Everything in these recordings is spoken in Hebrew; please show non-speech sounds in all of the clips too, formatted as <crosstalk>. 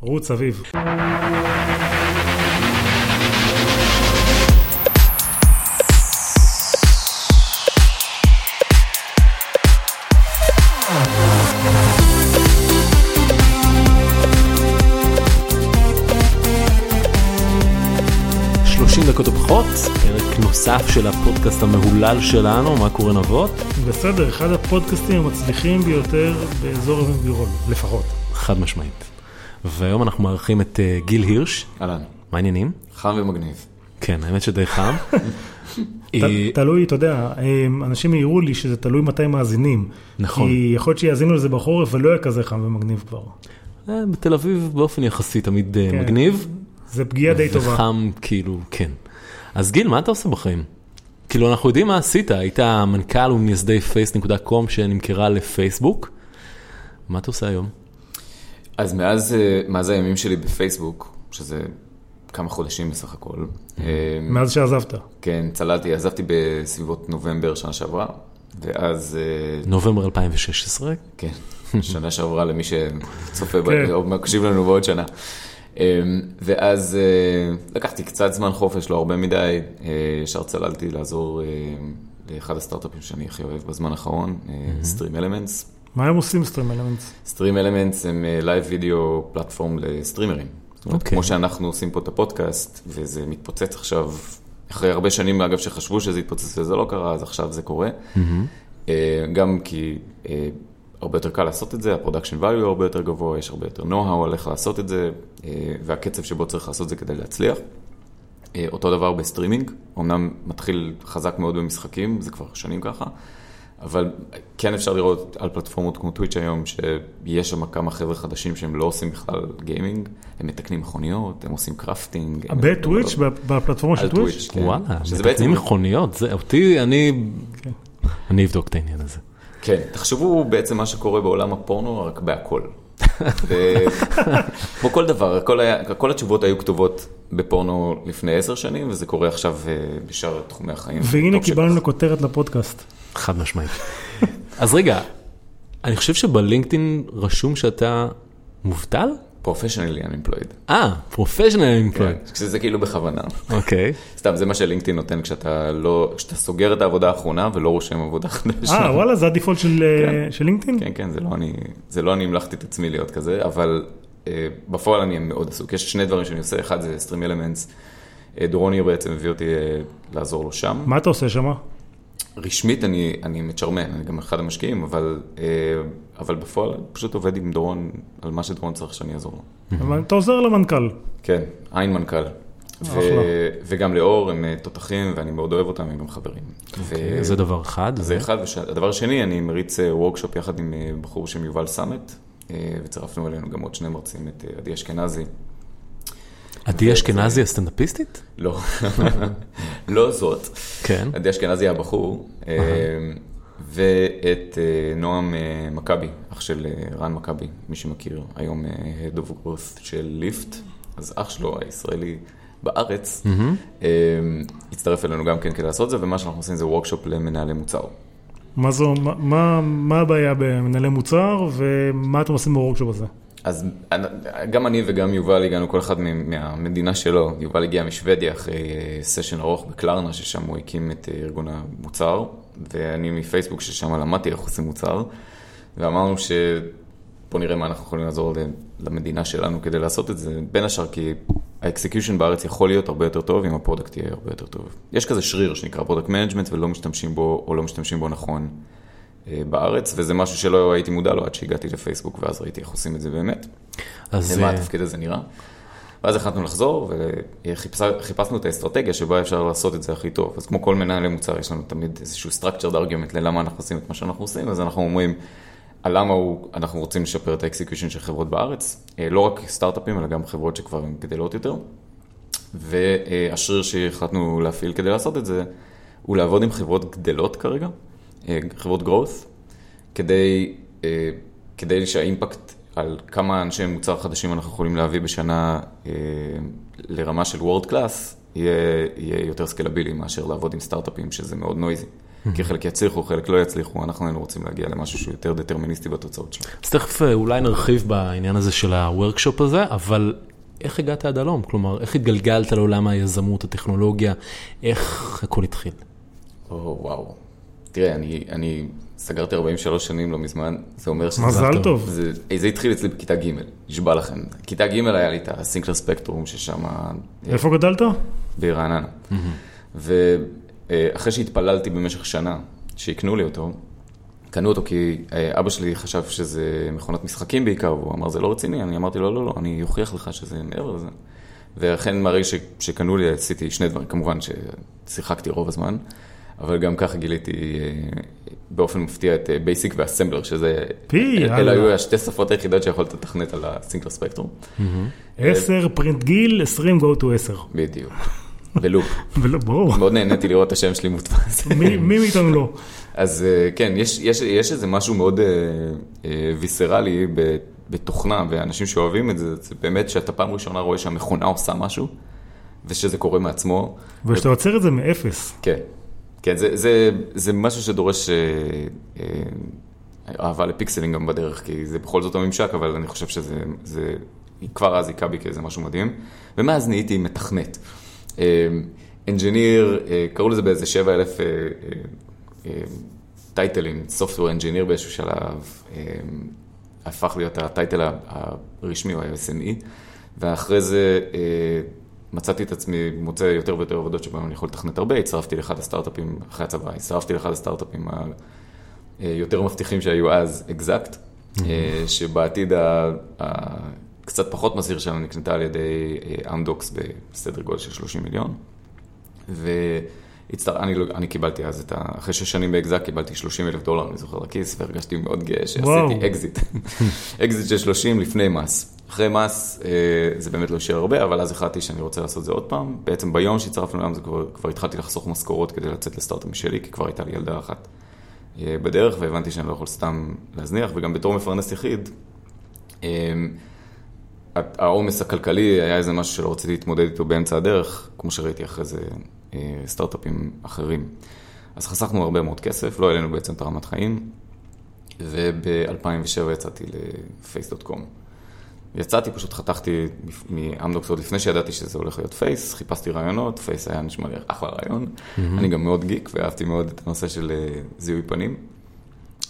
רוץ אביב. דקות או פחות, פרק נוסף של הפודקאסט המהולל שלנו, מה קורה נבות? בסדר, אחד הפודקאסטים המצליחים ביותר באזור אביב לפחות. חד משמעית. והיום אנחנו מארחים את uh, גיל הירש. אהלן. מה העניינים? חם ומגניב. כן, האמת שדי חם. <laughs> תלוי, אתה יודע, אנשים העירו לי שזה תלוי מתי מאזינים. נכון. כי יכול להיות שיאזינו לזה בחורף ולא יהיה כזה חם ומגניב כבר. אה, בתל אביב באופן יחסי תמיד אה, כן. מגניב. זה פגיעה די טובה. וחם, כאילו, כן. אז גיל, מה אתה עושה בחיים? כאילו, אנחנו יודעים מה עשית, היית מנכ"ל ומייסדי פייס.קום שנמכרה לפייסבוק. מה אתה עושה היום? אז מאז, אה, מאז הימים שלי בפייסבוק, שזה כמה חודשים בסך הכל. אה, מאז שעזבת. כן, צללתי, עזבתי בסביבות נובמבר שנה שעברה, ואז... אה, נובמבר 2016? כן, <laughs> שנה שעברה למי שצופה, כן. או מקשיב לנו בעוד שנה. ואז לקחתי קצת זמן חופש, לא הרבה מדי, ישר צללתי לעזור לאחד הסטארט-אפים שאני הכי אוהב בזמן האחרון, Stream Elements. מה הם עושים Stream Elements? Stream Elements הם live video platform לסטרימרים. זאת אומרת, okay. כמו שאנחנו עושים פה את הפודקאסט, וזה מתפוצץ עכשיו, אחרי הרבה שנים אגב שחשבו שזה יתפוצץ וזה לא קרה, אז עכשיו זה קורה. Mm-hmm. גם כי אה, הרבה יותר קל לעשות את זה, ה production value הרבה יותר גבוה, יש הרבה יותר know-how על איך לעשות את זה, אה, והקצב שבו צריך לעשות את זה כדי להצליח. אותו דבר בסטרימינג, אמנם מתחיל חזק מאוד במשחקים, זה כבר שנים ככה. אבל כן אפשר לראות על פלטפורמות כמו טוויץ' היום, שיש שם כמה חבר'ה חדשים שהם לא עושים בכלל גיימינג, הם מתקנים מכוניות, הם עושים crafting. בטוויץ', בפלטפורמה של טוויץ'? כן. וואלה, מתקנים מכוניות, זה אותי, אני, כן. אני אבדוק את העניין הזה. כן, תחשבו בעצם מה שקורה בעולם הפורנו, רק בהכל. <laughs> כמו כל דבר, היה, כל התשובות היו כתובות בפורנו לפני עשר שנים, וזה קורה עכשיו אה, בשאר תחומי החיים. והנה קיבלנו כותרת לפודקאסט. חד משמעית. <laughs> אז רגע, אני חושב שבלינקדאין רשום שאתה מובטל? פרופשיונלי unemployed. אה, פרופשיונלי unemployed. כן, שזה כאילו בכוונה. אוקיי. סתם, זה מה שלינקדאין נותן כשאתה לא, כשאתה סוגר את העבודה האחרונה ולא רושם עבודה חדשה. אה, וואלה, זה הדיפולט של, כן. של לינקדאין? כן, כן, זה לא אני, זה לא אני המלכתי את עצמי להיות כזה, אבל אה, בפועל אני מאוד עסוק. יש שני דברים שאני עושה, אחד זה Stream Elements. אה, דורוני בעצם הביא אותי אה, לעזור לו שם. מה אתה עושה שם? רשמית אני, אני מצ'רמן, אני גם אחד המשקיעים, אבל, אה, אבל בפועל אני פשוט עובד עם דורון על מה שדורון צריך שאני אעזור לו. אבל אתה עוזר למנכ"ל. כן, עין מנכ"ל. ו- וגם לאור הם אה, תותחים ואני מאוד אוהב אותם, הם גם חברים. Okay, אוקיי, ו- זה דבר אחד. זה אחד, והדבר השני, אני מריץ וורקשופ אה, יחד עם בחור שם יובל סאמט, וצירפנו אלינו גם עוד שני מרצים, את עדי אשכנזי. עדי אשכנזי הסטנדאפיסטית? לא, לא זאת. כן. עדי אשכנזי הבחור, אה, ואת אה, נועם אה, מכבי, אח של רן מכבי, מי שמכיר, היום Head of Growth של ליפט, אז אח שלו הישראלי בארץ, הצטרף אלינו גם כן כדי לעשות את זה, ומה שאנחנו עושים זה וורקשופ למנהלי מוצר. מה, זו, מה, מה הבעיה במנהלי מוצר ומה אתם עושים ב workshop הזה? אז גם אני וגם יובל הגענו כל אחד מהמדינה שלו. יובל הגיע משוודיה אחרי סשן אה, ארוך בקלרנה, ששם הוא הקים את אה, ארגון המוצר, ואני מפייסבוק, ששם למדתי איך עושים מוצר, ואמרנו ש... בוא נראה מה אנחנו יכולים לעזור למדינה שלנו כדי לעשות את זה, בין השאר כי ה execution בארץ יכול להיות הרבה יותר טוב אם ה product יהיה הרבה יותר טוב. יש כזה שריר שנקרא product management ולא משתמשים בו או לא משתמשים בו נכון. אה, בארץ, וזה משהו שלא הייתי מודע לו עד שהגעתי לפייסבוק, ואז ראיתי איך עושים את זה באמת. אז... ומה אה, התפקיד הזה נראה. ואז החלטנו לחזור, וחיפשנו את האסטרטגיה שבה אפשר לעשות את זה הכי טוב. אז כמו כל מנהלי מוצר, יש לנו תמיד איזשהו structured argument ללמה אנחנו עושים את מה שאנחנו עושים, אז אנחנו אומרים, למה הוא, אנחנו רוצים לשפר את ה execution של חברות בארץ, אה, לא רק סטארט-אפים, אלא גם חברות שכבר גדלות יותר. והשריר שהחלטנו להפעיל כדי לעשות את זה, הוא לעבוד עם חברות גדלות כרגע, חברות growth, כדי, אה, כדי שהאימפקט על כמה אנשי מוצר חדשים אנחנו יכולים להביא בשנה אה, לרמה של world class, יהיה, יהיה יותר סקלבילי מאשר לעבוד עם סטארט-אפים, שזה מאוד noisy. Mm-hmm. כי חלק יצליחו, חלק לא יצליחו, אנחנו היינו רוצים להגיע למשהו שהוא יותר דטרמיניסטי בתוצאות שלו. אז תכף אה, אולי נרחיב בעניין הזה של ה workshop הזה, אבל איך הגעת עד הלום? כלומר, איך התגלגלת לעולם היזמות, הטכנולוגיה, איך הכל התחיל? או, וואו. תראה, אני, אני סגרתי 43 שנים לא מזמן, זה אומר שזה... מזל טוב. זה, זה התחיל אצלי בכיתה ג', נשבע לכם. כיתה ג' היה לי את הסינקלר ספקטרום, ששם... איפה גדלת? ברעננה. ואחרי שהתפללתי במשך שנה, שיקנו לי אותו, קנו אותו כי אה, אבא שלי חשב שזה מכונת משחקים בעיקר, והוא אמר, זה לא רציני, אני אמרתי לו, לא, לא, אני אוכיח לך שזה מעבר לזה. ואכן מהרגע שקנו לי עשיתי שני דברים, כמובן ששיחקתי רוב הזמן, אבל גם ככה גיליתי אה, באופן מפתיע את בייסיק ואסמבלר, שזה, פי, אלה יאללה. היו השתי שפות היחידות שיכולת לתכנת על הסינקלר ספקטרום. 10 print גיל, 20 go to 10. בדיוק. ולא, <laughs> ברור. מאוד נהניתי לראות את השם שלי מודפס. מי מאיתנו לא? אז אה, כן, יש, יש, יש איזה משהו מאוד אה, אה, ויסרלי בתוכנה, ואנשים שאוהבים את זה, זה באמת שאתה פעם ראשונה רואה שהמכונה עושה משהו, ושזה קורה מעצמו. ושאתה יוצר את זה מאפס. כן, כן, זה, זה, זה משהו שדורש אה, אה, אהבה לפיקסלים גם בדרך, כי זה בכל זאת הממשק, אבל אני חושב שזה, זה, כבר אז היכה בי כאיזה משהו מדהים, ומאז נהייתי מתכנת. אנג'יניר, קראו לזה באיזה 7 אלף אה, אה, אה, טייטלים, Software Engineer באיזשהו שלב, אה, הפך להיות הטייטל הרשמי, או ה-SME, ואחרי זה אה, מצאתי את עצמי מוצא יותר ויותר עבודות שבהן אני יכול לתכנת הרבה, הצטרפתי לאחד הסטארט-אפים, אחרי הצבא, הצטרפתי לאחד הסטארט-אפים היותר מבטיחים שהיו אז, אקזקט, שבעתיד ה- הקצת פחות מזהיר שלנו נקנתה על ידי אמדוקס בסדר גודל של 30 מיליון. ואני לא, אני קיבלתי אז את ה... אחרי שש שנים באקזק קיבלתי 30 אלף דולר, אני זוכר לכיס, והרגשתי מאוד גאה. שעשיתי אקזיט. אקזיט <laughs> של 30 לפני מס. אחרי מס אה, זה באמת לא השאיר הרבה, אבל אז החלטתי שאני רוצה לעשות זה עוד פעם. בעצם ביום שהצטרפנו לעם כבר, כבר התחלתי לחסוך משכורות כדי לצאת לסטארט-אפ משלי, כי כבר הייתה לי ילדה אחת אה, בדרך, והבנתי שאני לא יכול סתם להזניח, וגם בתור מפרנס יחיד, אה, העומס הכלכלי היה איזה משהו שלא רציתי להתמודד איתו באמצע הדרך, כמו שראיתי אחרי זה סטארט-אפים אחרים. אז חסכנו הרבה מאוד כסף, לא העלינו בעצם את רמת החיים, וב-2007 יצאתי לפייס.קום. יצאתי, פשוט חתכתי מאמדוקס עוד לפני שידעתי שזה הולך להיות פייס, חיפשתי רעיונות, פייס היה נשמע לי אחלה רעיון. אני גם מאוד גיק ואהבתי מאוד את הנושא של אה, זיהוי פנים.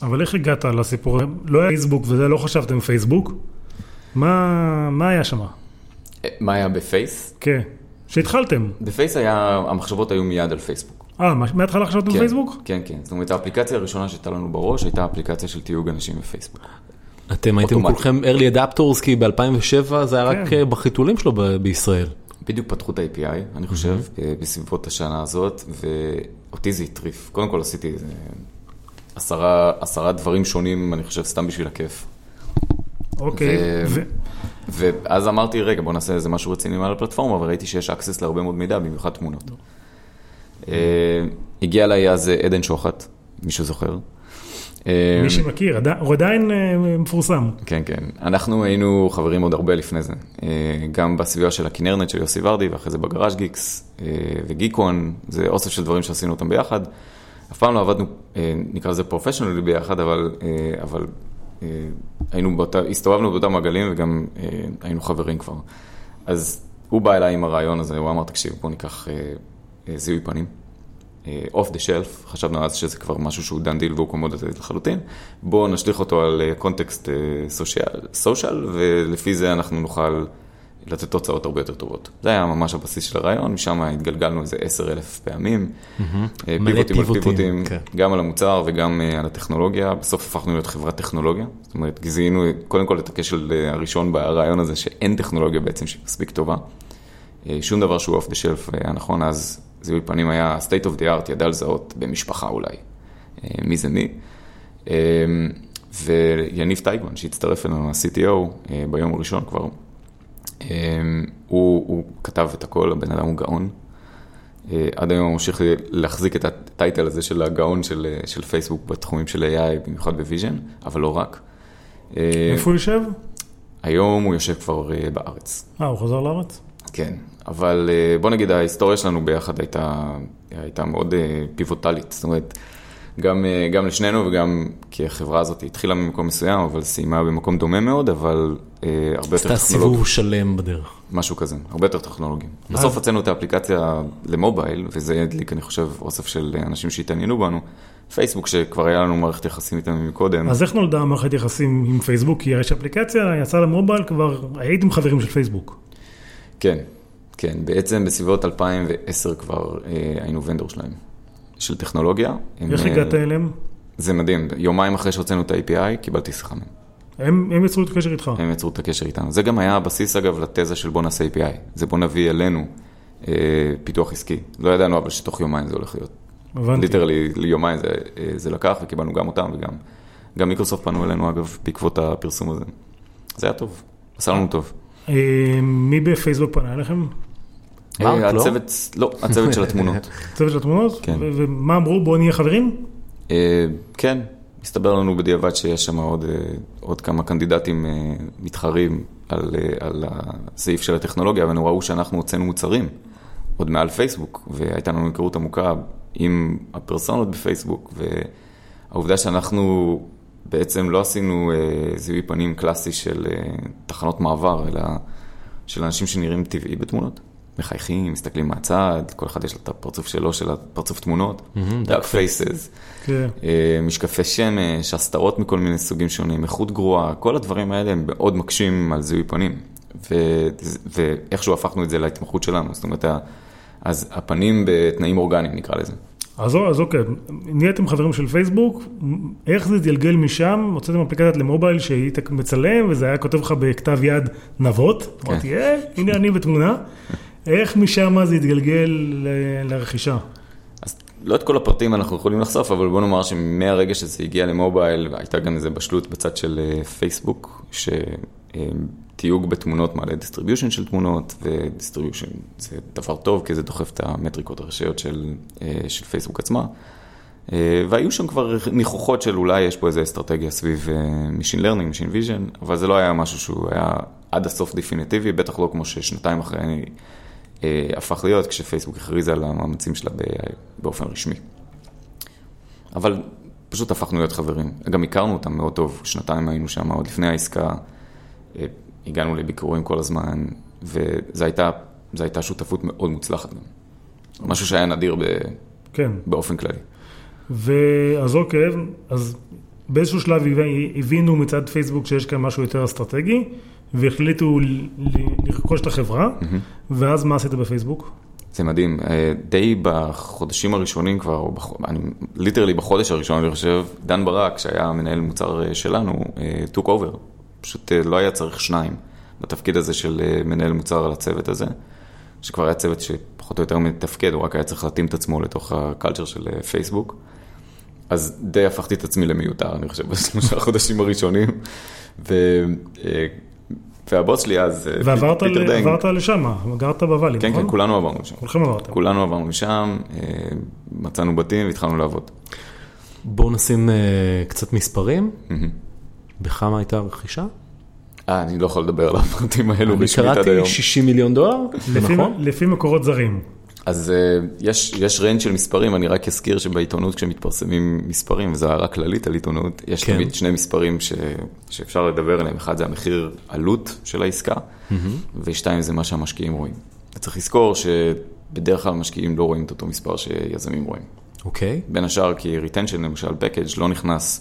אבל איך הגעת לסיפור? לא היה פייסבוק וזה, לא חשבתם פייסבוק? מה מה היה שם? אה, מה היה בפייס? כן. שהתחלתם. בפייס היה, המחשבות היו מיד על פייסבוק. אה, מה- מההתחלה חשבתם כן, פייסבוק? כן, כן. זאת אומרת, האפליקציה הראשונה שהייתה לנו בראש הייתה אפליקציה של תיוג אנשים בפייסבוק. אתם הייתם. כולכם early adapters, כי ב-2007 זה היה רק כן. אה, בחיתולים שלו בישראל. בדיוק פתחו את ה-API, אני חושב, אה, בסביבות השנה הזאת, ואותי זה הטריף. קודם כל עשיתי איזה עשרה, עשרה דברים שונים, אני חושב, סתם בשביל הכיף. אוקיי. ואז אמרתי, רגע, בוא נעשה איזה משהו רציני מעל הפלטפורמה, וראיתי שיש access להרבה מאוד מידע, במיוחד תמונות. אה, הגיע אליי אז אה, עדן שוחט, מישהו זוכר? אה, מי שמכיר, הוא עדיין אה, מפורסם. כן, כן. אנחנו היינו חברים עוד הרבה לפני זה. אה, גם בסביבה של הכנרנט של יוסי ורדי, ואחרי זה בגראז' גיקס וגיקון, זה אוסף של דברים שעשינו אותם ביחד. אף פעם לא עבדנו, נקרא לזה professionally ביחד, אבל, אבל היינו באותה, הסתובבנו באותם מעגלים וגם היינו חברים כבר. אז הוא בא אליי עם הרעיון הזה, הוא אמר, תקשיב, בוא ניקח זיהוי פנים. off the shelf, חשבנו אז שזה כבר משהו שהוא done deal והוא commodity לחלוטין. בואו נשליך אותו על context social, ולפי זה אנחנו נוכל לתת תוצאות הרבה יותר טובות. זה היה ממש הבסיס של הרעיון, משם התגלגלנו איזה עשר אלף פעמים. אה, פיבוטים על פיבוטים, פיבוטים, כן. גם על המוצר וגם אה, על הטכנולוגיה. בסוף הפכנו להיות חברת טכנולוגיה. זאת אומרת, זיהינו קודם כל את הכשל אה, הראשון ברעיון הזה, שאין טכנולוגיה בעצם שהיא מספיק טובה. אה, שום דבר שהוא אוף דה שלף היה נכון, אז זיהוי פנים היה state of the art, ידע לזהות במשפחה אולי, אה, מי זה מי. אה, ויניב טייגמן, שהצטרף אלינו, ה-CTO, אה, ביום הראשון כבר, הוא, הוא כתב את הכל, הבן אדם הוא גאון. עד היום הוא ממשיך להחזיק את ה title הזה של הגאון של, של פייסבוק בתחומים של AI, במיוחד ב vision, אבל לא רק. איפה הוא יושב? היום הוא יושב כבר בארץ. אה, הוא חזר לארץ? כן, אבל אה, בוא נגיד ההיסטוריה שלנו ביחד הייתה, הייתה מאוד אה, פיבוטלית. זאת אומרת, גם, אה, גם לשנינו וגם כי החברה הזאת התחילה ממקום מסוים, אבל סיימה במקום דומה מאוד, אבל אה, הרבה יותר עשתה טכנולוגי. סיבוב שלם בדרך. משהו כזה, הרבה יותר טכנולוגי. בסוף הוצאנו את האפליקציה למובייל, וזה הדליק, אני חושב, אוסף של אנשים שהתעניינו בנו. פייסבוק, שכבר היה לנו מערכת יחסים איתם מקודם. אז איך נולדה המערכת יחסים עם פייסבוק? כי יש אפליקציה, יצאה למובייל, כבר הייתם חברים של פייסבוק. כן, כן, בעצם בסביבות 2010 כבר אה, היינו ונדור שלהם, של טכנולוגיה. הם, איך אה, הגעת אליהם? זה מדהים, יומיים אחרי שהוצאנו את ה-API, קיבלתי שיחה מהם. הם הם יצרו את הקשר איתך. הם יצרו את הקשר איתנו. זה גם היה הבסיס, אגב, לתזה של בוא נעשה API. זה בוא נביא אלינו אה, פיתוח עסקי. לא ידענו אבל שתוך יומיים זה הולך להיות. הבנתי. ליטרלי, ליומיים זה, אה, זה לקח, וקיבלנו גם אותם, וגם גם מיקרוסופט פנו אלינו, אגב, בעקבות הפרסום הזה. זה היה טוב, עשה לנו טוב. אה, מי בפייסבוק פנה אליכם? מרק, אה, לא? הצוות, לא, הצוות של התמונות. <laughs> צוות של התמונות? כן. ומה אמרו? בואו נהיה חברים? אה, כן, הסתבר לנו בדיעבד שיש שם עוד, אה, עוד כמה קנדידטים מתחרים על, על הסעיף של הטכנולוגיה, אבל הם ראו שאנחנו הוצאנו מוצרים, עוד מעל פייסבוק, והייתה לנו היכרות עמוקה עם הפרסונות בפייסבוק, והעובדה שאנחנו בעצם לא עשינו אה, זיהוי פנים קלאסי של אה, תחנות מעבר, אלא של אנשים שנראים טבעי בתמונות. מחייכים, מסתכלים מהצד, כל אחד יש לו את הפרצוף שלו, של הפרצוף תמונות, דארק פייסס. כן. אה, משקפי שמש, הסתרות מכל מיני סוגים שונים, איכות גרועה, כל הדברים האלה הם מאוד מקשים על זיהוי פנים. ו- ואיכשהו הפכנו את זה להתמחות שלנו, זאת אומרת, אז הפנים בתנאים אורגניים נקרא לזה. אז, אז אוקיי, נהייתם חברים של פייסבוק, איך זה התגלגל משם? הוצאתם אפליקציית למובייל שהיית מצלם וזה היה כותב לך בכתב יד נבות, כן. אמרתי, אה, הנה אני בתמונה. איך משם זה התגלגל לרכישה? אז לא את כל הפרטים אנחנו יכולים לחשוף, אבל בוא נאמר שמהרגע שזה הגיע למובייל, הייתה גם איזו בשלות בצד של אה, פייסבוק, שתיוג בתמונות מעלה distribution של תמונות, ו distribution זה דבר טוב, כי זה דוחף את המטריקות הראשיות של, אה, של פייסבוק עצמה. אה, והיו שם כבר ניחוחות של אולי יש פה איזו אסטרטגיה סביב Machine Learning, Machine Vision, אבל זה לא היה משהו שהוא היה עד הסוף דפיניטיבי, בטח לא כמו ששנתיים אחרי הפך להיות, כשפייסבוק הכריזה על המאמצים שלה באופן רשמי. אבל פשוט הפכנו להיות חברים. גם הכרנו אותם מאוד טוב, שנתיים היינו שם, עוד לפני העסקה, אה, הגענו לביקורים כל הזמן, וזו הייתה, הייתה שותפות מאוד מוצלחת גם. משהו שהיה נדיר ב, כן. באופן כללי. ואז אוקיי, אז באיזשהו שלב הבינו מצד פייסבוק שיש כאן משהו יותר אסטרטגי, והחליטו לרכוש את החברה, ואז מה עשית בפייסבוק? זה מדהים, אה, די בחודשים הראשונים כבר. אני ליטרלי בחודש הראשון, אני חושב, דן ברק, שהיה מנהל מוצר אה, שלנו, אה, took over. פשוט לא היה צריך שניים בתפקיד הזה של מנהל מוצר על הצוות הזה, שכבר היה צוות שפחות או יותר מתפקד, הוא רק היה צריך להתאים את עצמו לתוך ה culture של פייסבוק. אז די הפכתי את עצמי למיותר, אני חושב, <laughs> בשלושה החודשים הראשונים. ו... והבוס שלי אז, אה, ועברת פיטר ל- דנג, עברת לשם, גרת ב Valley, כן, נכון? כן, כולנו עברנו לשם. כולכם עברתם. כולנו עברנו לשם, אה, מצאנו בתים והתחלנו לעבוד. בואו נשים אה, קצת מספרים. בכמה הייתה הרכישה? אה, אני לא יכול לדבר על הפרטים האלו אני רשמית עד קראתי היום. 60 מיליון דולר, לפי- נכון? לפי מקורות זרים. אז אה, יש, יש ריינג' של מספרים, אני רק אזכיר שבעיתונות כשמתפרסמים מספרים, וזו הערה כללית על עיתונות, יש כן. תמיד שני מספרים ש, שאפשר לדבר עליהם, אחד זה המחיר עלות של העסקה, ושתיים זה מה שהמשקיעים רואים. וצריך לזכור שבדרך כלל משקיעים לא רואים את אותו מספר שיזמים רואים. אוקיי. בין השאר כי retention למשל, package לא נכנס,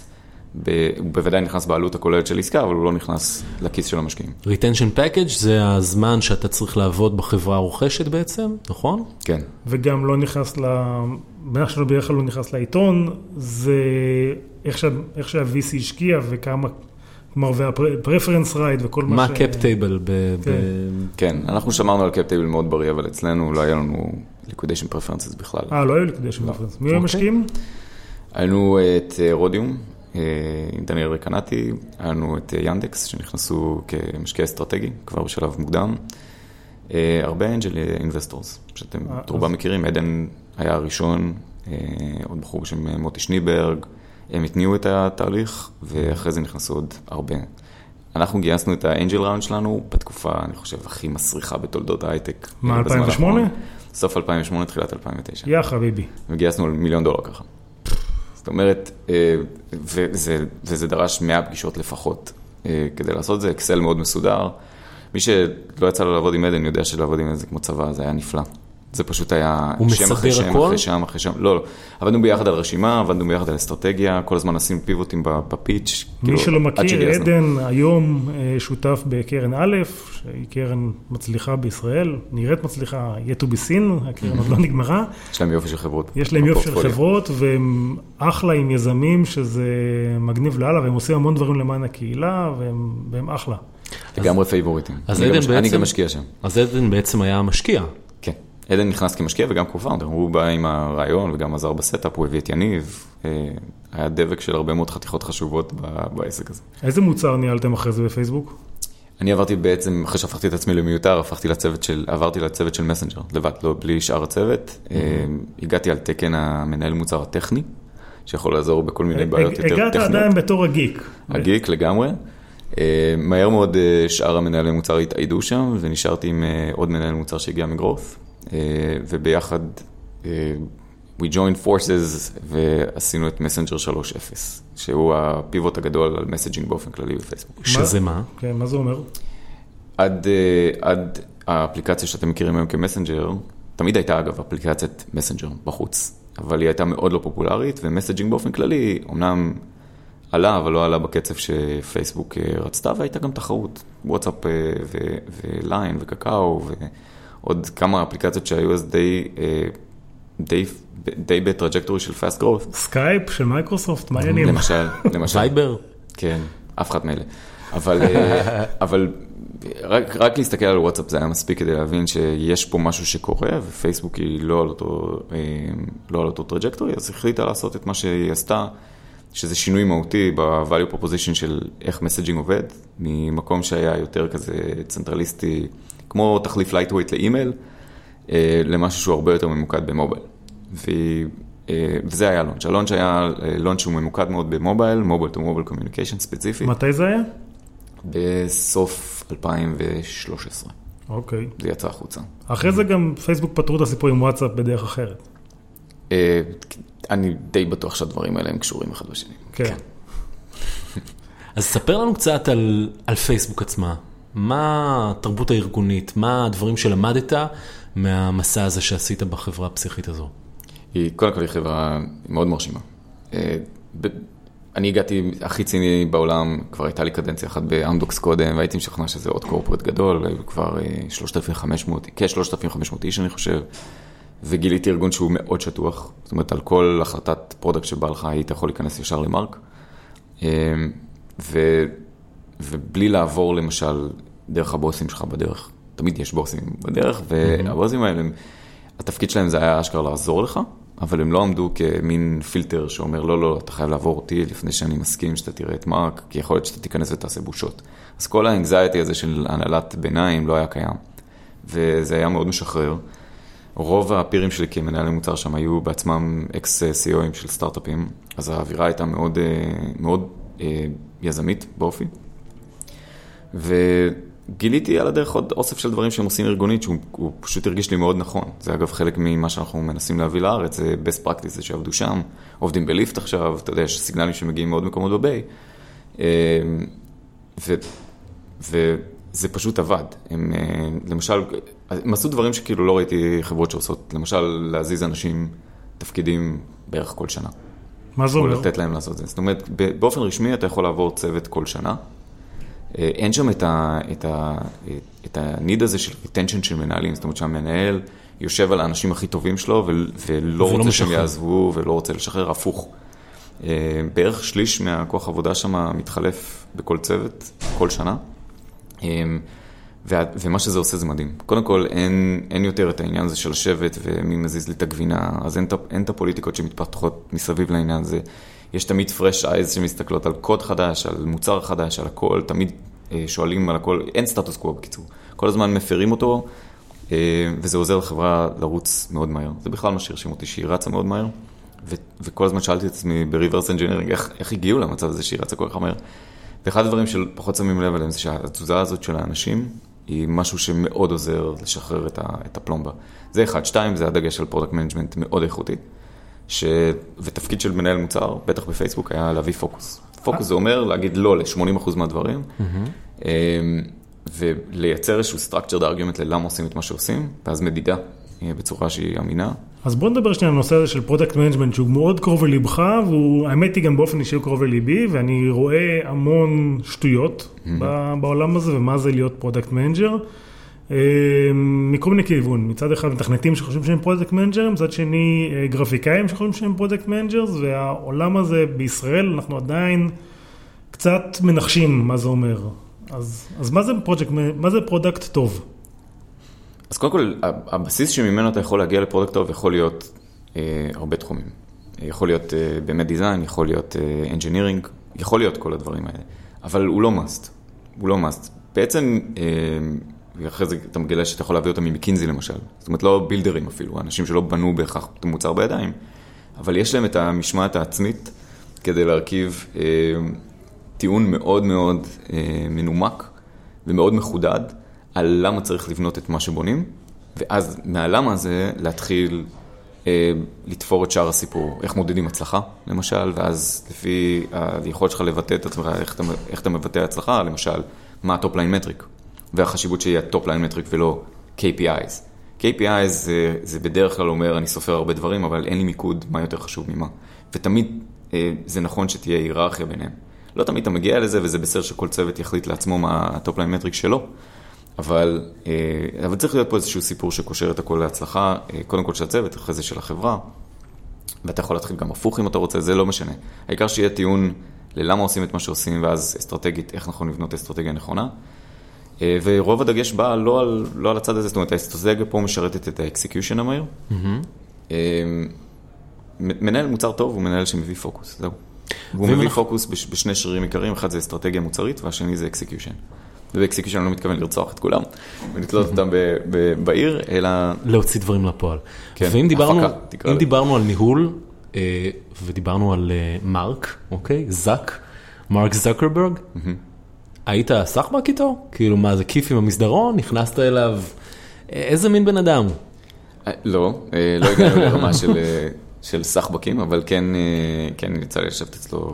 הוא בוודאי נכנס בעלות הכוללת של עסקה, אבל הוא לא נכנס לכיס של המשקיעים. retention package זה הזמן שאתה צריך לעבוד בחברה הרוכשת בעצם, נכון? כן. וגם לא נכנס ל... בדרך שלו בדרך כלל לא נכנס לעיתון, זה איך, שה... איך שה-VC השקיע וכמה, כלומר, וה-preference right וכל מה, מה ש... cap table ב... כן. ב- כן, אנחנו שמרנו על קפטייבל מאוד בריא, אבל אצלנו לא היה לנו liquidation preferences בכלל. אה, לא היו liquidation preferences. מי היו אוקיי. המשקיעים? היה לנו את אה, רודיום, אה, עם דניאל רקנטי, היה לנו את אה, יאנדקס, שנכנסו כמשקיע אסטרטגי, כבר בשלב מוקדם. אה, הרבה angel investors, שאתם אה, את רובם מכירים, עדן היה הראשון, אה, עוד בחור בשם אה, מוטי שניברג, הם התניעו את התהליך, ואחרי זה נכנסו עוד הרבה. אנחנו גייסנו את ה angel round שלנו בתקופה, אני חושב, הכי מסריחה בתולדות ההייטק. מה, אה, בזמן 2008? האחרון. סוף 2008, תחילת 2009. יא חביבי. וגייסנו מיליון דולר ככה. זאת אומרת, אה, וזה, וזה דרש 100 פגישות לפחות אה, כדי לעשות את זה, אקסל מאוד מסודר. מי שלא יצא לו לעבוד עם עדן יודע שלעבוד עם עדן זה כמו צבא, זה היה נפלא. זה פשוט היה שם אחרי שם, הכל? אחרי שם, אחרי שם. לא, לא. עבדנו ביחד על רשימה, עבדנו ביחד על אסטרטגיה, כל הזמן עשינו פיבוטים בפיץ'. מי כאילו, שלא מכיר. עדן היום אה, שותף בקרן א', שהיא קרן מצליחה בישראל, נראית מצליחה, yet to be seen, הקרן עוד לא <laughs> נגמרה. יש להם יופי של חברות. יש להם יופי של. חברות, והם אחלה עם יזמים, שזה מגניב לאללה, והם עושים המון דברים למען הקהילה, והם, והם אחלה. לגמרי פייבוריטים. אז אני גם עדן מש- אני בעצם- גם משקיע שם. אז עדן בעצם היה משקיע. כן. עדן נכנס כמשקיע וגם co-founder, הוא בא עם הרעיון וגם עזר ב setup, הוא הביא את יניב, אה, היה דבק של הרבה מאוד חתיכות חשובות בעסק הזה. איזה מוצר ניהלתם אחרי זה בפייסבוק? אני עברתי בעצם, אחרי שהפכתי את עצמי למיותר, הפכתי לצוות של, עברתי לצוות של מסנג'ר, לבד, לא, בלי שאר הצוות. אה, הגעתי על תקן המנהל מוצר הטכני, שיכול לעזור בכל מיני בעיות יותר טכניות. הגעת עדיין בתור הגיק. הגיק לגמרי. אה, מהר מאוד שאר המנהלי מוצר התאיידו שם, ונשארתי עם עוד מנהל מוצר שהגיע מגרוס, אה, וביחד אה, we joined forces ועשינו את מסנג'ר 3.0, שהוא ה pivot הגדול על messaging באופן כללי בפייסבוק. שזה מה? כן, מה זה אומר? עד, אה, עד האפליקציה שאתם מכירים היום כמסנג'ר, תמיד הייתה אגב אפליקציית מסנג'ר בחוץ, אבל היא הייתה מאוד לא פופולרית, ו messaging באופן כללי, אמנם עלה, אבל לא עלה בקצב שפייסבוק אה, רצתה, והייתה גם תחרות, וואטסאפ אה, ו- וליין וקקאו, ועוד כמה אפליקציות שהיו אז די, אה, די, די ב trajectory של fast growth. סקייפ של מייקרוסופט, מה העניינים? למשל, <laughs> למשל. וייבר? כן, אף אחד מאלה. אבל, אה, <laughs> אבל רק, רק להסתכל על וואטסאפ זה היה מספיק כדי להבין שיש פה משהו שקורה, ופייסבוק היא לא על אותו, אה, לא על אותו trajectory, אז החליטה לעשות את מה שהיא עשתה, שזה שינוי מהותי ב-value proposition של איך messaging עובד, ממקום שהיה יותר כזה צנטרליסטי, כמו תחליף lightweight לאימייל, אה, למשהו שהוא הרבה יותר ממוקד במובייל. והיא, אה, וזה היה launch. ה launch היה אה, launch שהוא ממוקד מאוד במובייל, mobile to mobile communication ספציפי, מתי זה היה? בסוף 2013. אוקיי. זה יצא החוצה. אחרי זה גם פייסבוק פתרו את הסיפור עם וואטסאפ בדרך אחרת. אה, אני די בטוח שהדברים האלה הם קשורים אחד בשני. כן. אז ספר לנו קצת על, על פייסבוק עצמה. מה התרבות הארגונית? מה הדברים שלמדת מהמסע הזה שעשית בחברה הפסיכית הזו? היא, קודם כל היא חברה מאוד מרשימה. אה, אני הגעתי הכי ציני בעולם, כבר הייתה לי קדנציה אחת באמדוקס קודם, והייתי משוכנע שזה עוד corporate גדול, היו כבר אה, 3,500, כ-3,500 איש אני חושב, וגיליתי ארגון שהוא מאוד שטוח, זאת אומרת על כל החלטת product שבא לך היית יכול להיכנס ישר למרק, אה, ו, ובלי לעבור למשל דרך הבוסים שלך בדרך, תמיד יש בוסים בדרך, והבוסים האלה, הם- התפקיד שלהם זה היה אשכרה לעזור לך, אבל הם לא עמדו כמין פילטר שאומר, לא, לא, אתה חייב לעבור אותי לפני שאני מסכים שאתה תראה את מרק, כי יכול להיות שאתה תיכנס ותעשה בושות. אז כל האנגזייטי הזה של הנהלת ביניים לא היה קיים, וזה היה מאוד משחרר. רוב הפירים שלי כמנהלי מוצר שם היו בעצמם אקס CEOים של סטארט-אפים, אז האווירה הייתה מאוד, אה, מאוד אה, יזמית באופי. וגיליתי על הדרך עוד אוסף של דברים שהם עושים ארגונית, שהוא הוא פשוט הרגיש לי מאוד נכון. זה אגב חלק ממה שאנחנו מנסים להביא לארץ, זה best practices שעבדו שם, עובדים בליפט עכשיו, אתה יודע, יש סיגנלים שמגיעים מעוד מקומות בביי. ו, וזה פשוט עבד. הם אה, למשל, הם עשו דברים שכאילו לא ראיתי חברות שעושות, למשל להזיז אנשים תפקידים בערך כל שנה. מה זה או אומר? לתת להם לעשות את זה. זאת אומרת, באופן רשמי אתה יכול לעבור צוות כל שנה. אה, אין שם את ה- את ה- את הניד הזה של retention של מנהלים, זאת אומרת שהמנהל יושב על האנשים הכי טובים שלו ול- ולא רוצה שהם משחרר. יעזבו ולא רוצה לשחרר, הפוך. אה, בערך שליש מהכוח עבודה שם מתחלף בכל צוות, כל שנה. אה, וה- ומה שזה עושה זה מדהים. קודם כל, אין, אין יותר את העניין הזה של לשבת ומי מזיז לי את הגבינה, אז אין את הפוליטיקות שמתפתחות מסביב לעניין הזה. יש תמיד fresh eyes שמסתכלות על קוד חדש, על מוצר חדש, על הכל, תמיד אה, שואלים על הכל, אין סטטוס קוו בקיצור. כל הזמן מפרים אותו, אה, וזה עוזר לחברה לרוץ מאוד מהר. זה בכלל מה שהרשים אותי, שהיא רצה מאוד מהר, ו- וכל הזמן שאלתי את עצמי ב-reverse engineering, איך, איך הגיעו למצב הזה שהיא רצה כל כך מהר. ואחד הדברים שפחות שמים לב אליהם זה שהתזוזה הזאת של האנשים היא משהו שמאוד עוזר לשחרר את, ה, את הפלומבה. זה אחד. שתיים, זה הדגש על product management מאוד איכותי. ש... ותפקיד של מנהל מוצר, בטח בפייסבוק, היה להביא פוקוס. פוקוס זה אומר להגיד לא ל-80% מהדברים, אמ, ולייצר איזשהו structured argument ללמה עושים את מה שעושים, ואז מדידה אה, בצורה שהיא אמינה. אז בוא נדבר שנייה על הנושא הזה של product management שהוא מאוד קרוב ללבך, והוא האמת היא גם באופן אישי הוא קרוב לליבי, ואני רואה המון שטויות ב- בעולם הזה, ומה זה להיות product manager. מכל מיני כיוון, מצד אחד מתכנתים שחושבים שהם product manager, מצד שני אה, גרפיקאים שחושבים שהם product managers, והעולם הזה בישראל אנחנו עדיין קצת מנחשים מה זה אומר. אז, אז מה זה product, מה זה product טוב? אז קודם כל, הבסיס שממנו אתה יכול להגיע ל product טוב יכול להיות אה, הרבה תחומים. יכול להיות אה, באמת דיזיין, יכול להיות אה, engineering, יכול להיות כל הדברים האלה, אבל הוא לא must, הוא לא must. בעצם, אה, ואחרי זה אתה מגלה שאתה יכול להביא אותם ממקינזי למשל, זאת אומרת לא בילדרים אפילו, אנשים שלא בנו בהכרח את המוצר בידיים, אבל יש להם את המשמעת העצמית כדי להרכיב אה, טיעון מאוד מאוד אה, מנומק ומאוד מחודד. על למה צריך לבנות את מה שבונים, ואז מהלמה הזה להתחיל אה, לתפור את שאר הסיפור, איך מודדים הצלחה, למשל, ואז לפי היכולת שלך לבטא את עצמך, איך אתה, איך אתה מבטא הצלחה, למשל, מה ה topline metric, והחשיבות שיהיה topline metric ולא KPIs. KPIs זה, זה בדרך כלל אומר, אני סופר הרבה דברים, אבל אין לי מיקוד מה יותר חשוב ממה. ותמיד אה, זה נכון שתהיה היררכיה ביניהם. לא תמיד אתה מגיע לזה, וזה בסדר שכל צוות יחליט לעצמו מה ה topline metric שלו. אבל, אה, אבל צריך להיות פה איזשהו סיפור שקושר את הכל להצלחה, אה, קודם כל של הצוות, אחרי זה של החברה, ואתה יכול להתחיל גם הפוך אם אתה רוצה, זה לא משנה. העיקר שיהיה טיעון ללמה עושים את מה שעושים, ואז אסטרטגית, איך נכון לבנות אסטרטגיה נכונה. אה, ורוב הדגש בא לא על, לא על הצד הזה, זאת אומרת, האסטרטגיה פה משרתת את ה execution המהיר. Mm-hmm. מנהל מוצר טוב הוא מנהל שמביא פוקוס, זהו. והוא מביא פוקוס בשני שרירים עיקריים, אחד זה אסטרטגיה מוצרית והשני זה execution. וב execution אני לא מתכוון לרצוח את כולם, ולתלות אותם בעיר, אלא... להוציא דברים לפועל. כן, ואם דיברנו, הפקה, אם. דיברנו על ניהול, אה, ודיברנו על אה, מרק, אוקיי? זאק, מרק צוקרברג, היית סחבק איתו? כאילו מה זה כיף עם המסדרון? נכנסת אליו? איזה מין בן אדם? אה, לא, אה, לא הגענו לרמה של, אה, סחבקים, אבל כן, כן יצא לי לשבת אצלו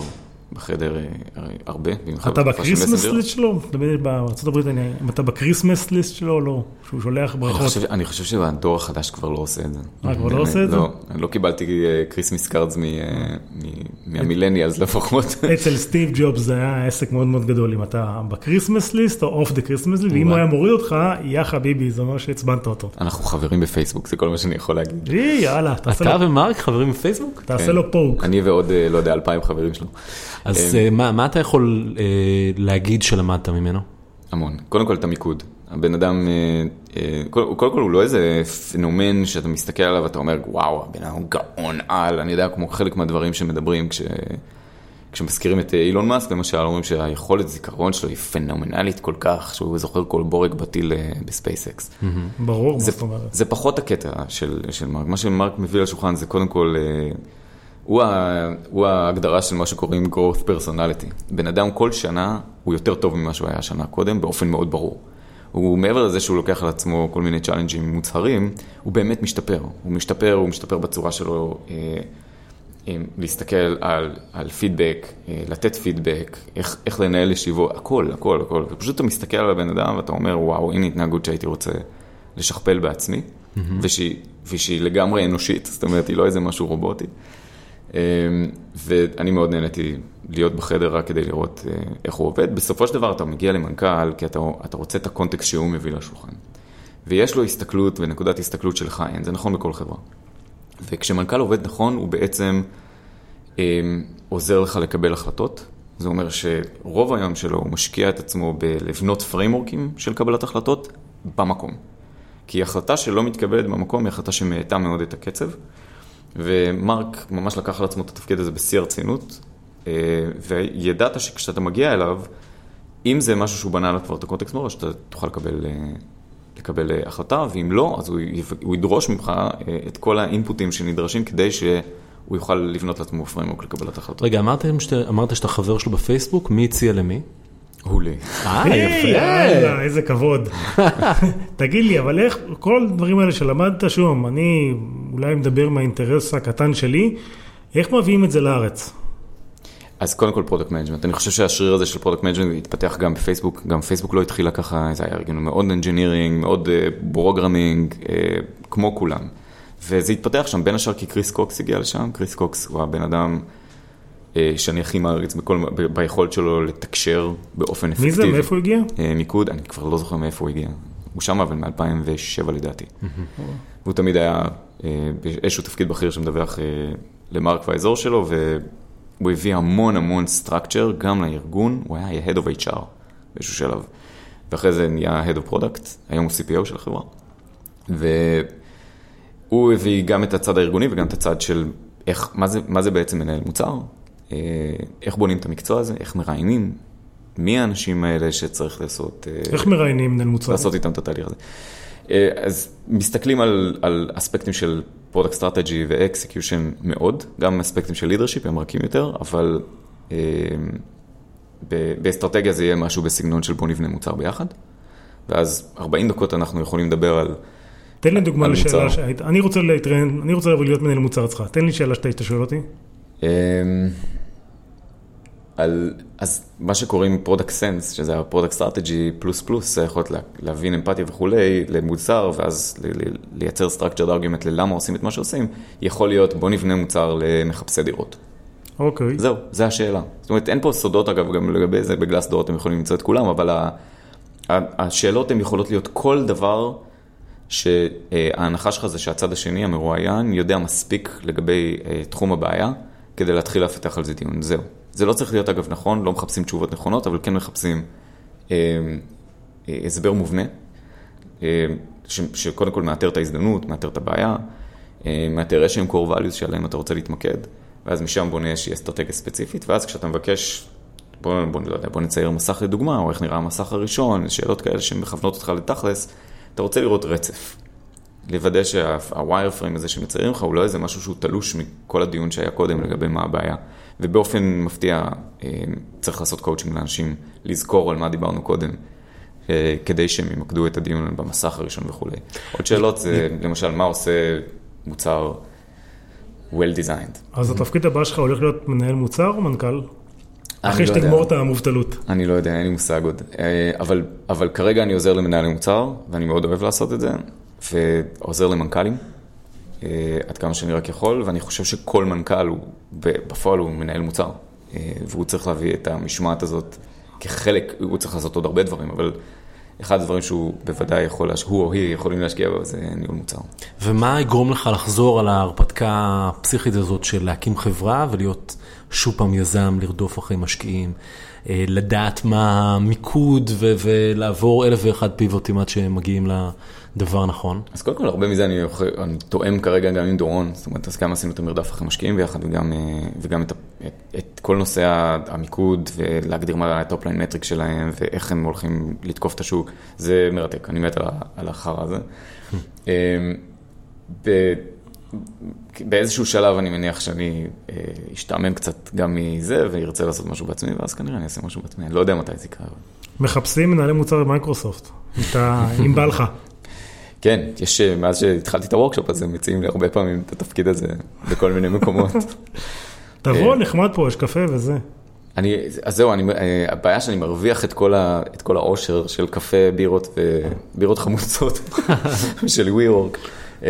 בחדר אה, הרבה. במיוחד אתה בתקופה של ב Christmas. list שלו? בארה"ב, אם אתה ב Christmas list שלו או לא? שהוא שולח אני ברכות. חושב, אני חושב שהדור החדש כבר לא עושה את זה. אה, כבר לא עושה את זה? לא, אני לא קיבלתי Christmas cards מה millennials לפחות. <laughs> אצל סטיב ג'ובס זה היה עסק מאוד מאוד גדול, אם אתה ב Christmas list או off the Christmas list, ואם הוא היה מוריד אותך, יא חביבי, זה אומר שעצבנת אותו. אנחנו חברים בפייסבוק, זה כל מה שאני יכול להגיד. יאללה, תעשה אתה ומרק חברים בפייסבוק? תעשה כן. לו פוק. אני ועוד, אה, לא יודע, אלפיים חברים שלו. אז אה, מה מה אתה יכול אה, להגיד שלמדת ממנו? המון. קודם כל את המיקוד. הבן אדם, קודם קודם כל הוא לא איזה פנומן שאתה מסתכל עליו ואתה אומר, וואו, הבן אדם הוא גאון על, אני יודע, כמו חלק מהדברים שמדברים כש... כשמזכירים את אילון מאסק, למשל, אומרים שהיכולת זיכרון שלו היא פנומנלית כל כך, שהוא זוכר כל בורג בטיל בספייסקס. ברור, מה זה, זאת אומרת. זה פחות הקטע של, של מרק. מה שמרק מביא לשולחן זה קודם כל, הוא, ה, הוא ההגדרה של מה שקוראים growth personality. בן אדם כל שנה הוא יותר טוב ממה שהוא היה שנה קודם, באופן מאוד ברור. הוא מעבר לזה שהוא לוקח על עצמו כל מיני challenge ים מוצהרים, הוא באמת משתפר. הוא משתפר, הוא משתפר בצורה שלו אה, אה, להסתכל על, על פידבק, אה, לתת פידבק, איך, איך לנהל ישיבות, הכל, הכל, הכל. ופשוט אתה מסתכל על הבן אדם ואתה אומר, וואו, הנה התנהגות שהייתי רוצה לשכפל בעצמי, mm-hmm. ושהיא, ושהיא לגמרי אנושית, זאת אומרת, היא לא איזה משהו רובוטי. אה, ואני מאוד נהניתי להיות בחדר רק כדי לראות אה, איך הוא עובד. בסופו של דבר אתה מגיע למנכ"ל, כי אתה, אתה רוצה את הקונטקסט שהוא מביא לשולחן. ויש לו הסתכלות ונקודת הסתכלות שלך אין, זה נכון בכל חברה. וכשמנכ"ל עובד נכון, הוא בעצם אה, עוזר לך לקבל החלטות. זה אומר שרוב היום שלו הוא משקיע את עצמו בלבנות פריימורקים של קבלת החלטות במקום. כי החלטה שלא מתקבלת במקום היא החלטה שמאטה מאוד את הקצב. ומרק ממש לקח על עצמו את התפקיד הזה בשיא הרצינות, אה, וידעת שכשאתה מגיע אליו, אם זה משהו שהוא בנה עליו כבר את ה context מראש, אתה תוכל לקבל, אה, לקבל אה, החלטה, ואם לא, אז הוא, הוא ידרוש ממך את כל ה input ים שנדרשים כדי שהוא יוכל לבנות לעצמו framework לקבלת החלטות. רגע, אמרת שאתה, אמרת שאתה חבר שלו בפייסבוק, מי הציע למי? הוא לי. אה, יפה. יאללה, איזה כבוד. <laughs> תגיד לי, אבל איך, כל הדברים האלה שלמדת שם, אני אולי מדבר מהאינטרס הקטן שלי, איך מביאים את זה לארץ? אז קודם כל product management, אני חושב שהשריר הזה של product management התפתח גם בפייסבוק, גם פייסבוק לא התחילה ככה, זה היה ארגון מאוד engineering, מאוד programming, uh, uh, כמו כולם. וזה התפתח שם, בין השאר כי קריס קוקס הגיע לשם, קריס קוקס הוא הבן אדם שאני הכי מעריץ בכל, ב, ביכולת שלו לתקשר באופן אפקטיבי. מי זה, מאיפה הוא הגיע? Uh, מיקוד, אני כבר לא זוכר מאיפה הוא הגיע, הוא שם אבל מ-2007 לדעתי. והוא תמיד היה באיזשהו תפקיד בכיר שמדווח למרק והאזור שלו, ו... הוא הביא המון המון structure גם לארגון, הוא היה Head of HR באיזשהו שלב, ואחרי זה נהיה Head of Product, היום הוא CPO של החברה. והוא הביא גם את הצד הארגוני וגם את הצד של איך, מה זה, מה זה בעצם מנהל מוצר, אה, איך בונים את המקצוע הזה, איך מראיינים, מי האנשים האלה שצריך לעשות, אה, איך מראיינים מנהל מוצר? לעשות איתם את התהליך הזה. אה, אז מסתכלים על, על אספקטים של product strategy ו execution מאוד, גם אספקטים של leadership הם רכים יותר, אבל אה, ב- באסטרטגיה זה יהיה משהו בסגנון של בוא נבנה מוצר ביחד, ואז 40 דקות אנחנו יכולים לדבר על... תן לי דוגמה לשאלה. שהיית, אני רוצה להתראיין, אני רוצה להיות מנהל מוצר אצלך, תן לי שאלה שאתה שואל אותי. אה, על, אז מה שקוראים product sense, שזה ה product strategy פלוס פלוס, זה יכול להיות לה- להבין אמפתיה וכולי למוצר, ואז ל- ל- לייצר structured argument ללמה עושים את מה שעושים, יכול להיות בוא נבנה מוצר למחפשי דירות. אוקיי. זהו, זו השאלה. זאת אומרת, אין פה סודות אגב, גם לגבי זה ב Glassdoor אתם יכולים למצוא את כולם, אבל ה- ה- השאלות הן יכולות להיות כל דבר שההנחה שלך זה שהצד השני, המרואיין, יודע מספיק לגבי אה, תחום הבעיה, כדי להתחיל לפתח על זה דיון. זהו. זה לא צריך להיות אגב נכון, לא מחפשים תשובות נכונות, אבל כן מחפשים אה, אה, הסבר מובנה, אה, ש- שקודם כל מאתר את ההזדמנות, מאתר את הבעיה, אה, מאתר איזשהם core values שעליהם אתה רוצה להתמקד, ואז משם בונה איזושהי אסטרטגיה ספציפית, ואז כשאתה מבקש, בוא, בוא, לא יודע, בוא נצייר מסך לדוגמה, או איך נראה המסך הראשון, שאלות כאלה שמכוונות אותך לתכלס, אתה רוצה לראות רצף. לוודא שה wireframe הזה שמציירים לך הוא לא איזה משהו שהוא תלוש מכל הדיון שהיה קודם לגבי מה הבעיה. ובאופן מפתיע אה, צריך לעשות קואוצ'ינג לאנשים, לזכור על מה דיברנו קודם, אה, כדי שהם ימקדו את הדיון במסך הראשון וכולי. עוד שאלות זה למשל מה עושה מוצר well designed. אז התפקיד הבא שלך הולך להיות מנהל מוצר או מנכ"ל? אחרי לא. שתגמור את המובטלות. אני לא יודע, אין לי מושג עוד. אה, אבל, אבל כרגע אני עוזר למנהלי מוצר, ואני מאוד אוהב לעשות את זה, ועוזר למנכ"לים, אה, עד כמה שאני רק יכול, ואני חושב שכל מנכ"ל הוא, בפועל הוא מנהל מוצר, אה, והוא צריך להביא את המשמעת הזאת כחלק, הוא צריך לעשות עוד הרבה דברים, אבל אחד הדברים שהוא בוודאי יכול, להש... הוא או היא יכולים להשקיע בו, זה ניהול מוצר. ומה יגרום לך לחזור על ההרפתקה הפסיכית הזאת של להקים חברה ולהיות שוב פעם יזם, לרדוף אחרי משקיעים, אה, לדעת מה המיקוד ו- ולעבור אלף ואחד pivot ים עד שהם מגיעים לדבר הנכון? אז קודם כל, הרבה מזה אני, אני תואם כרגע גם עם דורון, זאת אומרת, אז גם עשינו את המרדף אחרי משקיעים ביחד, וגם, אה, וגם את, את, את כל נושא ה- המיקוד, ולהגדיר מה ה topline metric שלהם, ואיך הם הולכים לתקוף את השוק, זה מרתק, אני מת על, על החרא הזה. <laughs> אה, ב- באיזשהו שלב אני מניח שאני אה, אשתעמם קצת גם מזה, וארצה לעשות משהו בעצמי, ואז כנראה אני אעשה משהו בעצמי, אני לא יודע מתי זה יקרה. מחפשים מנהלי מוצר במייקרוסופט. אתה, אם בא לך. כן, יש, אה, מאז שהתחלתי את הוורקשופ הזה, מציעים לי הרבה פעמים את התפקיד הזה בכל מיני מקומות. <laughs> תבוא, אה. נחמד פה, יש קפה וזה. אני, אז זהו, אני, אה, הבעיה שאני מרוויח את כל, ה, את כל העושר של קפה, בירות ובירות חמוצות <laughs> של WeWork, אה,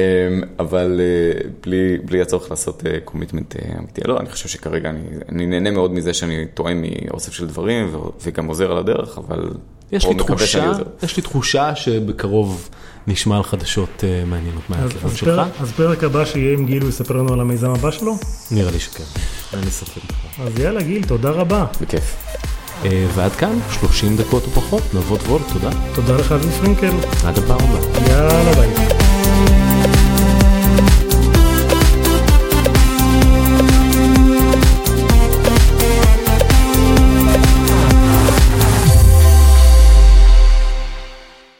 אבל אה, בלי, בלי הצורך לעשות קומיטמנט אמיתי. לא, אני חושב שכרגע אני, אני נהנה מאוד מזה שאני טועם מאוסף של דברים וגם עוזר על הדרך, אבל... יש לי תחושה. יש לי תחושה שבקרוב נשמע על חדשות אה, מעניינות אז, מהכיוון אז, שלך. אז פרק הבא שיהיה עם גיל, הוא יספר לנו על המיזם הבא שלו. נראה לי שכן, אין לי ספק. אז יאללה גיל, תודה רבה. בכיף. אה, ועד כאן, 30 דקות או פחות, נבות וולט, תודה. תודה לך אביב פרינקל. עד הפעם הבאה. יאללה ביי.